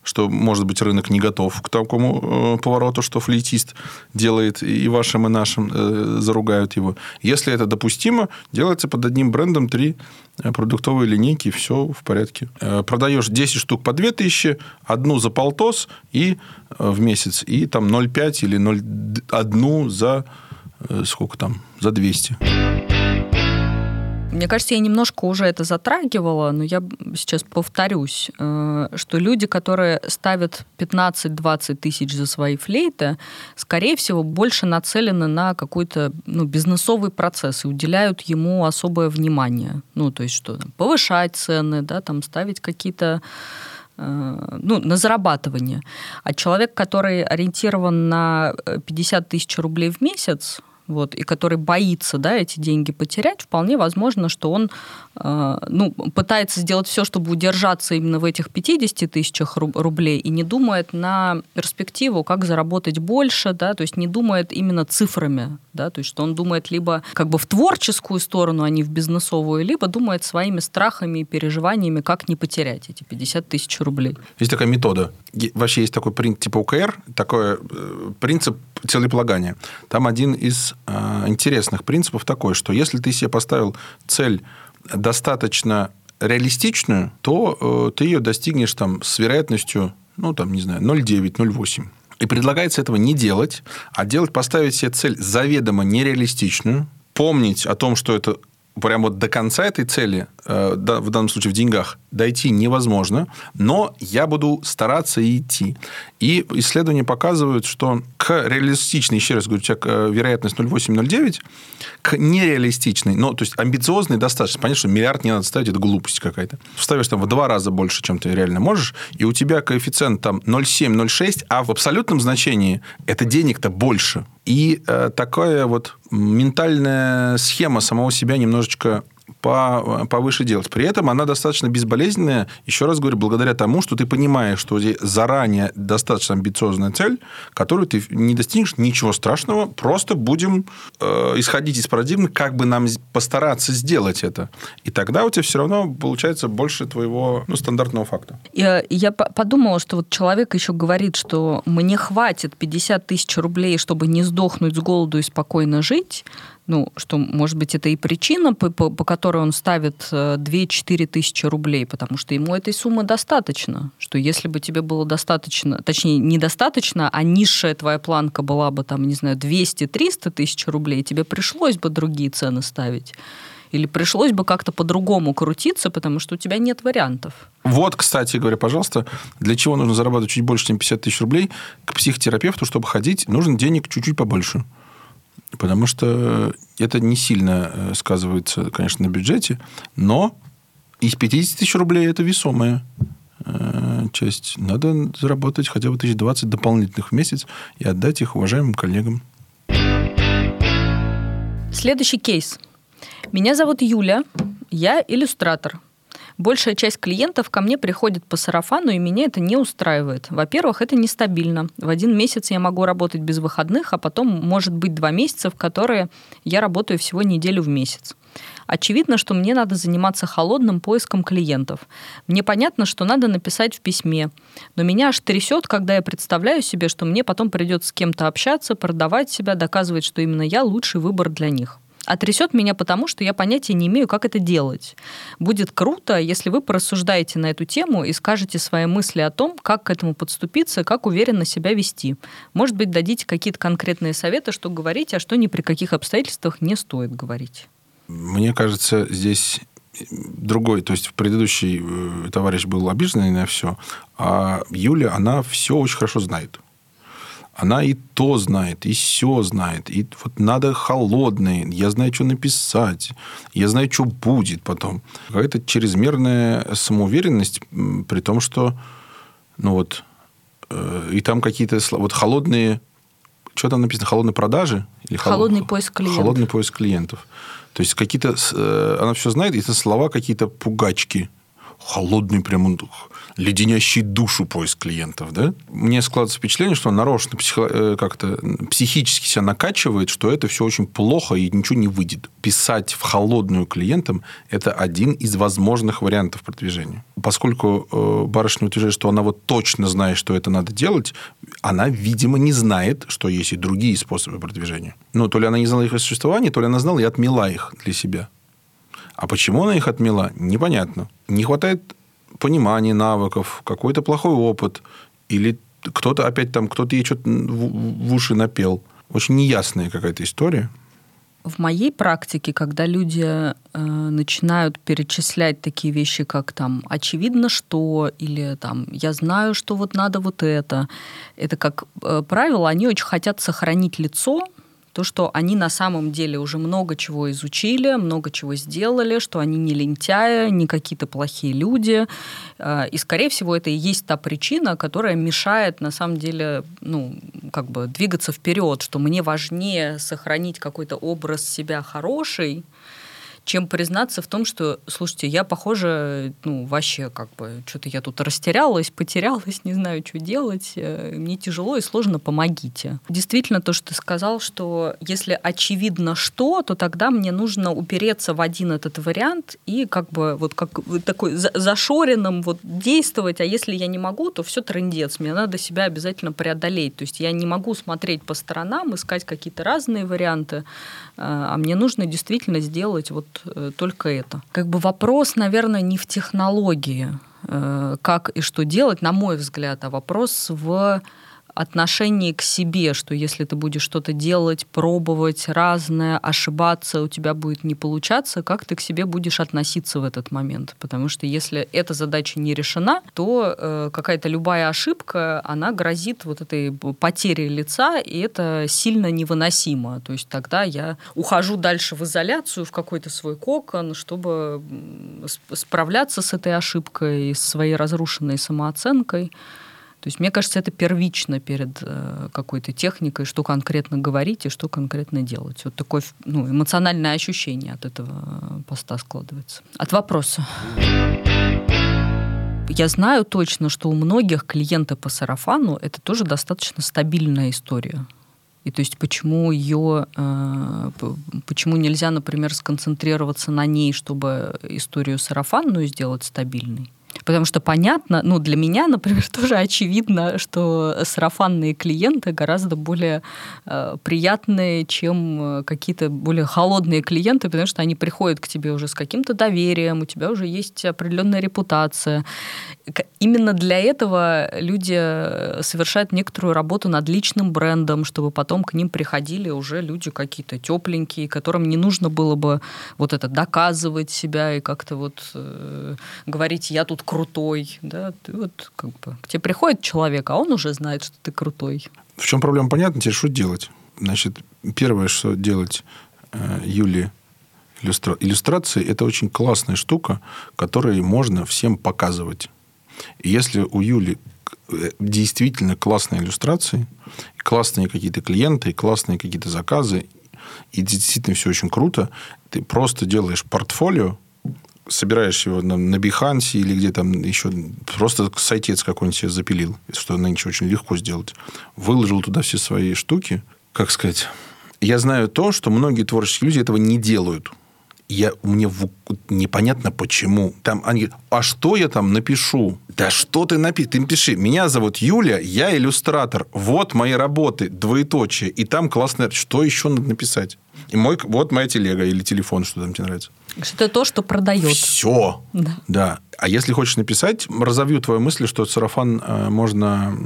что, может быть, рынок не готов к такому э, повороту, что флейтист делает и вашим, и нашим э, заругают его. Если это допустимо, делается под одним брендом три э, продуктовые линейки, все в порядке. Э, продаешь 10 штук по 2000, одну за полтос и э, в месяц, и там 0,5 или 0,1 за э, сколько там, за 200. Мне кажется, я немножко уже это затрагивала, но я сейчас повторюсь, э, что люди, которые ставят 15-20 тысяч за свои флейты, скорее всего, больше нацелены на какой-то ну, бизнесовый процесс и уделяют ему особое внимание. Ну, то есть что, там, повышать цены, да, там, ставить какие-то э, ну, на зарабатывание. А человек, который ориентирован на э, 50 тысяч рублей в месяц, вот, и который боится да, эти деньги потерять, вполне возможно, что он э, ну, пытается сделать все, чтобы удержаться именно в этих 50 тысячах руб- рублей и не думает на перспективу, как заработать больше, да, то есть не думает именно цифрами, да, то есть что он думает либо как бы в творческую сторону, а не в бизнесовую, либо думает своими страхами и переживаниями, как не потерять эти 50 тысяч рублей. Есть такая метода. Вообще есть такой принцип типа УКР, такой э, принцип целеполагания. Там один из интересных принципов такой, что если ты себе поставил цель достаточно реалистичную, то э, ты ее достигнешь там с вероятностью, ну, там, не знаю, 0,9, 0,8. И предлагается этого не делать, а делать, поставить себе цель заведомо нереалистичную, помнить о том, что это прям вот до конца этой цели, э, в данном случае в деньгах, дойти невозможно, но я буду стараться идти. И исследования показывают, что к реалистичной, еще раз говорю, у тебя э, вероятность 0,8-0,9, к нереалистичной, ну, то есть амбициозной достаточно. Понятно, что миллиард не надо ставить, это глупость какая-то. Ставишь там в два раза больше, чем ты реально можешь, и у тебя коэффициент там 0,7-0,6, а в абсолютном значении это денег-то больше. И э, такая вот ментальная схема самого себя немножечко по- повыше делать. При этом она достаточно безболезненная, еще раз говорю, благодаря тому, что ты понимаешь, что заранее достаточно амбициозная цель, которую ты не достигнешь, ничего страшного, просто будем э, исходить из парадигмы, как бы нам постараться сделать это. И тогда у тебя все равно получается больше твоего ну, стандартного факта. Я, я по- подумала, что вот человек еще говорит, что мне хватит 50 тысяч рублей, чтобы не сдохнуть с голоду и спокойно жить. Ну, что, может быть, это и причина, по, по- по которой он ставит э, 2-4 тысячи рублей, потому что ему этой суммы достаточно. Что если бы тебе было достаточно, точнее, недостаточно, а низшая твоя планка была бы, там, не знаю, 200-300 тысяч рублей, тебе пришлось бы другие цены ставить. Или пришлось бы как-то по-другому крутиться, потому что у тебя нет вариантов. Вот, кстати говоря, пожалуйста, для чего нужно зарабатывать чуть больше, чем 50 тысяч рублей? К психотерапевту, чтобы ходить, нужно денег чуть-чуть побольше. Потому что это не сильно э, сказывается, конечно, на бюджете, но из 50 тысяч рублей это весомая э, часть. Надо заработать хотя бы 1020 дополнительных в месяц и отдать их уважаемым коллегам. Следующий кейс. Меня зовут Юля, я иллюстратор. Большая часть клиентов ко мне приходит по сарафану, и меня это не устраивает. Во-первых, это нестабильно. В один месяц я могу работать без выходных, а потом может быть два месяца, в которые я работаю всего неделю в месяц. Очевидно, что мне надо заниматься холодным поиском клиентов. Мне понятно, что надо написать в письме. Но меня аж трясет, когда я представляю себе, что мне потом придется с кем-то общаться, продавать себя, доказывать, что именно я лучший выбор для них. А трясет меня потому, что я понятия не имею, как это делать. Будет круто, если вы порассуждаете на эту тему и скажете свои мысли о том, как к этому подступиться, как уверенно себя вести. Может быть, дадите какие-то конкретные советы, что говорить, а что ни при каких обстоятельствах не стоит говорить. Мне кажется, здесь другой, то есть предыдущий э, товарищ был обиженный на все, а Юля, она все очень хорошо знает. Она и то знает, и все знает. И вот надо холодные. Я знаю, что написать. Я знаю, что будет потом. Какая-то чрезмерная самоуверенность, при том, что ну вот э, и там какие-то. Вот холодные... Что там написано? Холодные продажи? Или холо- Холодный поиск клиентов. Холодный поиск клиентов. То есть какие-то... Э, она все знает, и это слова какие-то пугачки. Холодный прям леденящий душу поиск клиентов, да? Мне складывается впечатление, что он нарочно психо... Э, как-то психически себя накачивает, что это все очень плохо и ничего не выйдет. Писать в холодную клиентам – это один из возможных вариантов продвижения. Поскольку э, барышня утверждает, что она вот точно знает, что это надо делать, она, видимо, не знает, что есть и другие способы продвижения. Ну, то ли она не знала их существования, то ли она знала и отмела их для себя. А почему она их отмела, непонятно. Не хватает понимание навыков, какой-то плохой опыт, или кто-то опять там, кто-то ей что-то в уши напел. Очень неясная какая-то история. В моей практике, когда люди э, начинают перечислять такие вещи, как там очевидно что, или там я знаю, что вот надо вот это, это как э, правило, они очень хотят сохранить лицо, то, что они на самом деле уже много чего изучили, много чего сделали, что они не лентяи, не какие-то плохие люди. А, и, скорее всего, это и есть та причина, которая мешает, на самом деле, ну, как бы двигаться вперед, что мне важнее сохранить какой-то образ себя хороший, чем признаться в том, что, слушайте, я, похоже, ну, вообще как бы, что-то я тут растерялась, потерялась, не знаю, что делать, э, мне тяжело и сложно, помогите. Действительно, то, что ты сказал, что если очевидно что, то тогда мне нужно упереться в один этот вариант и как бы вот как такой зашоренным вот действовать, а если я не могу, то все трендец, мне надо себя обязательно преодолеть. То есть я не могу смотреть по сторонам, искать какие-то разные варианты, а мне нужно действительно сделать вот Э, только это. Как бы вопрос, наверное, не в технологии, э, как и что делать, на мой взгляд, а вопрос в отношении к себе, что если ты будешь что-то делать, пробовать разное, ошибаться, у тебя будет не получаться, как ты к себе будешь относиться в этот момент. Потому что если эта задача не решена, то э, какая-то любая ошибка, она грозит вот этой потерей лица, и это сильно невыносимо. То есть тогда я ухожу дальше в изоляцию, в какой-то свой кокон, чтобы справляться с этой ошибкой, с своей разрушенной самооценкой. То есть, мне кажется, это первично перед э, какой-то техникой, что конкретно говорить и что конкретно делать. Вот такое ну, эмоциональное ощущение от этого поста складывается. От вопроса. Я знаю точно, что у многих клиенты по сарафану это тоже достаточно стабильная история. И то есть почему ее, э, почему нельзя, например, сконцентрироваться на ней, чтобы историю сарафанную сделать стабильной? Потому что понятно, ну, для меня, например, тоже очевидно, что сарафанные клиенты гораздо более э, приятные, чем э, какие-то более холодные клиенты, потому что они приходят к тебе уже с каким-то доверием, у тебя уже есть определенная репутация. Именно для этого люди э, совершают некоторую работу над личным брендом, чтобы потом к ним приходили уже люди какие-то тепленькие, которым не нужно было бы вот это доказывать себя и как-то вот э, говорить, я тут крутой, да, ты вот как бы к тебе приходит человек, а он уже знает, что ты крутой. В чем проблема, понятно, теперь что делать? Значит, первое, что делать э, Юлии иллюстра... иллюстрации, это очень классная штука, которую можно всем показывать. И если у Юли э, действительно классные иллюстрации, классные какие-то клиенты, классные какие-то заказы, и действительно все очень круто, ты просто делаешь портфолио, собираешь его на, на Behance или где там еще, просто сайтец какой-нибудь себе запилил, что нынче очень легко сделать. Выложил туда все свои штуки, как сказать. Я знаю то, что многие творческие люди этого не делают. Я, мне в, непонятно почему. Там они а что я там напишу? Да что ты напишешь? Ты напиши. Меня зовут Юля, я иллюстратор. Вот мои работы, двоеточие. И там классно. Что еще надо написать? И мой, вот моя телега или телефон, что там тебе нравится. Это то, что продает. Все. Да. да. А если хочешь написать, разовью твою мысль, что сарафан э, можно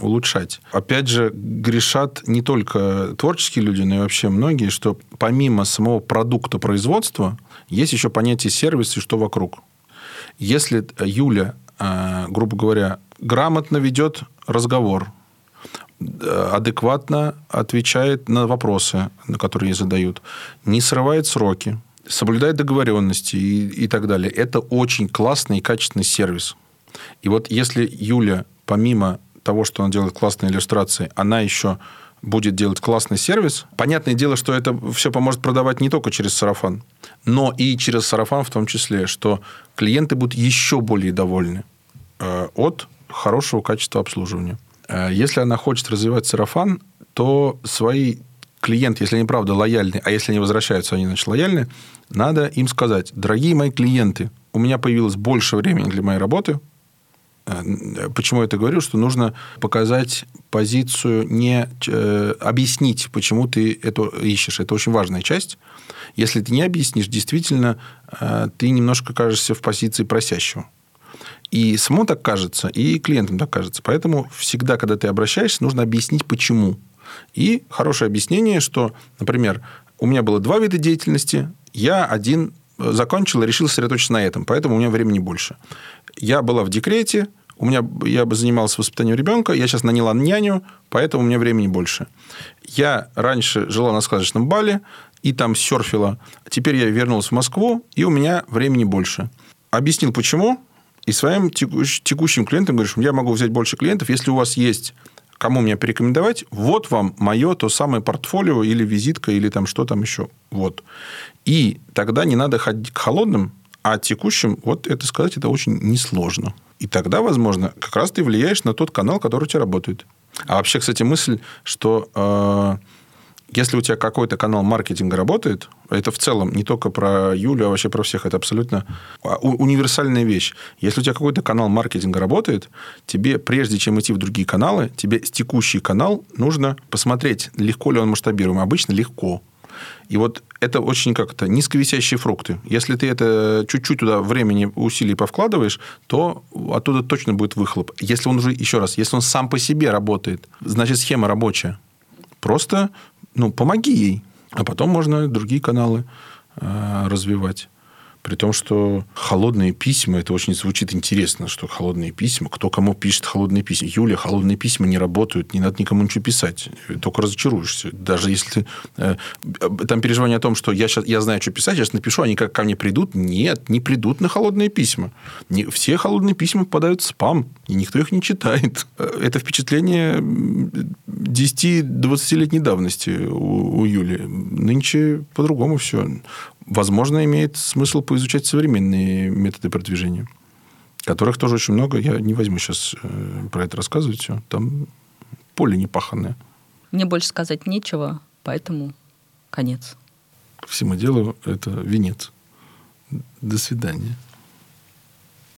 улучшать. Опять же, грешат не только творческие люди, но и вообще многие, что помимо самого продукта производства, есть еще понятие сервиса и что вокруг. Если Юля, э, грубо говоря, грамотно ведет разговор, э, адекватно отвечает на вопросы, на которые ей задают, не срывает сроки, соблюдает договоренности и, и так далее. Это очень классный и качественный сервис. И вот если Юля, помимо того, что она делает классные иллюстрации, она еще будет делать классный сервис. Понятное дело, что это все поможет продавать не только через сарафан, но и через сарафан в том числе, что клиенты будут еще более довольны э, от хорошего качества обслуживания. Э, если она хочет развивать сарафан, то свои клиенты, если они правда лояльны, а если они возвращаются, они значит лояльны, надо им сказать, дорогие мои клиенты, у меня появилось больше времени для моей работы, Э, почему я это говорю? Что нужно показать позицию, не э, объяснить, почему ты это ищешь. Это очень важная часть. Если ты не объяснишь, действительно, э, ты немножко кажешься в позиции просящего. И самому так кажется, и клиентам так кажется. Поэтому всегда, когда ты обращаешься, нужно объяснить, почему. И хорошее объяснение, что, например, у меня было два вида деятельности, я один закончил и решил сосредоточиться на этом, поэтому у меня времени больше. Я была в декрете, у меня, я бы занимался воспитанием ребенка, я сейчас наняла няню, поэтому у меня времени больше. Я раньше жила на сказочном Бале и там серфила. Теперь я вернулась в Москву, и у меня времени больше. Объяснил, почему, и своим текущим клиентам говоришь, я могу взять больше клиентов, если у вас есть кому мне порекомендовать, вот вам мое то самое портфолио или визитка, или там что там еще. Вот. И тогда не надо ходить к холодным, а текущим, вот это сказать, это очень несложно. И тогда, возможно, как раз ты влияешь на тот канал, который у тебя работает. А вообще, кстати, мысль, что э, если у тебя какой-то канал маркетинга работает, это в целом не только про Юлю, а вообще про всех, это абсолютно а, универсальная вещь. Если у тебя какой-то канал маркетинга работает, тебе, прежде чем идти в другие каналы, тебе текущий канал нужно посмотреть, легко ли он масштабируем. Обычно легко. И вот это очень как-то низковисящие фрукты. Если ты это чуть-чуть туда времени, усилий повкладываешь, то оттуда точно будет выхлоп. Если он уже, еще раз, если он сам по себе работает, значит, схема рабочая. Просто ну, помоги ей. А потом можно другие каналы э, развивать. При том, что холодные письма, это очень звучит интересно, что холодные письма, кто кому пишет холодные письма. Юля, холодные письма не работают, не надо никому ничего писать. Только разочаруешься. Даже если ты... Э, там переживание о том, что я, сейчас, я знаю, что писать, сейчас напишу, они как ко мне придут. Нет, не придут на холодные письма. Не, все холодные письма попадают в спам, и никто их не читает. Э, это впечатление 10-20-летней давности у, у Юли. Нынче по-другому все возможно, имеет смысл поизучать современные методы продвижения, которых тоже очень много. Я не возьму сейчас э, про это рассказывать все. Там поле непаханное. Мне больше сказать нечего, поэтому конец. Всему делу это венец. До свидания.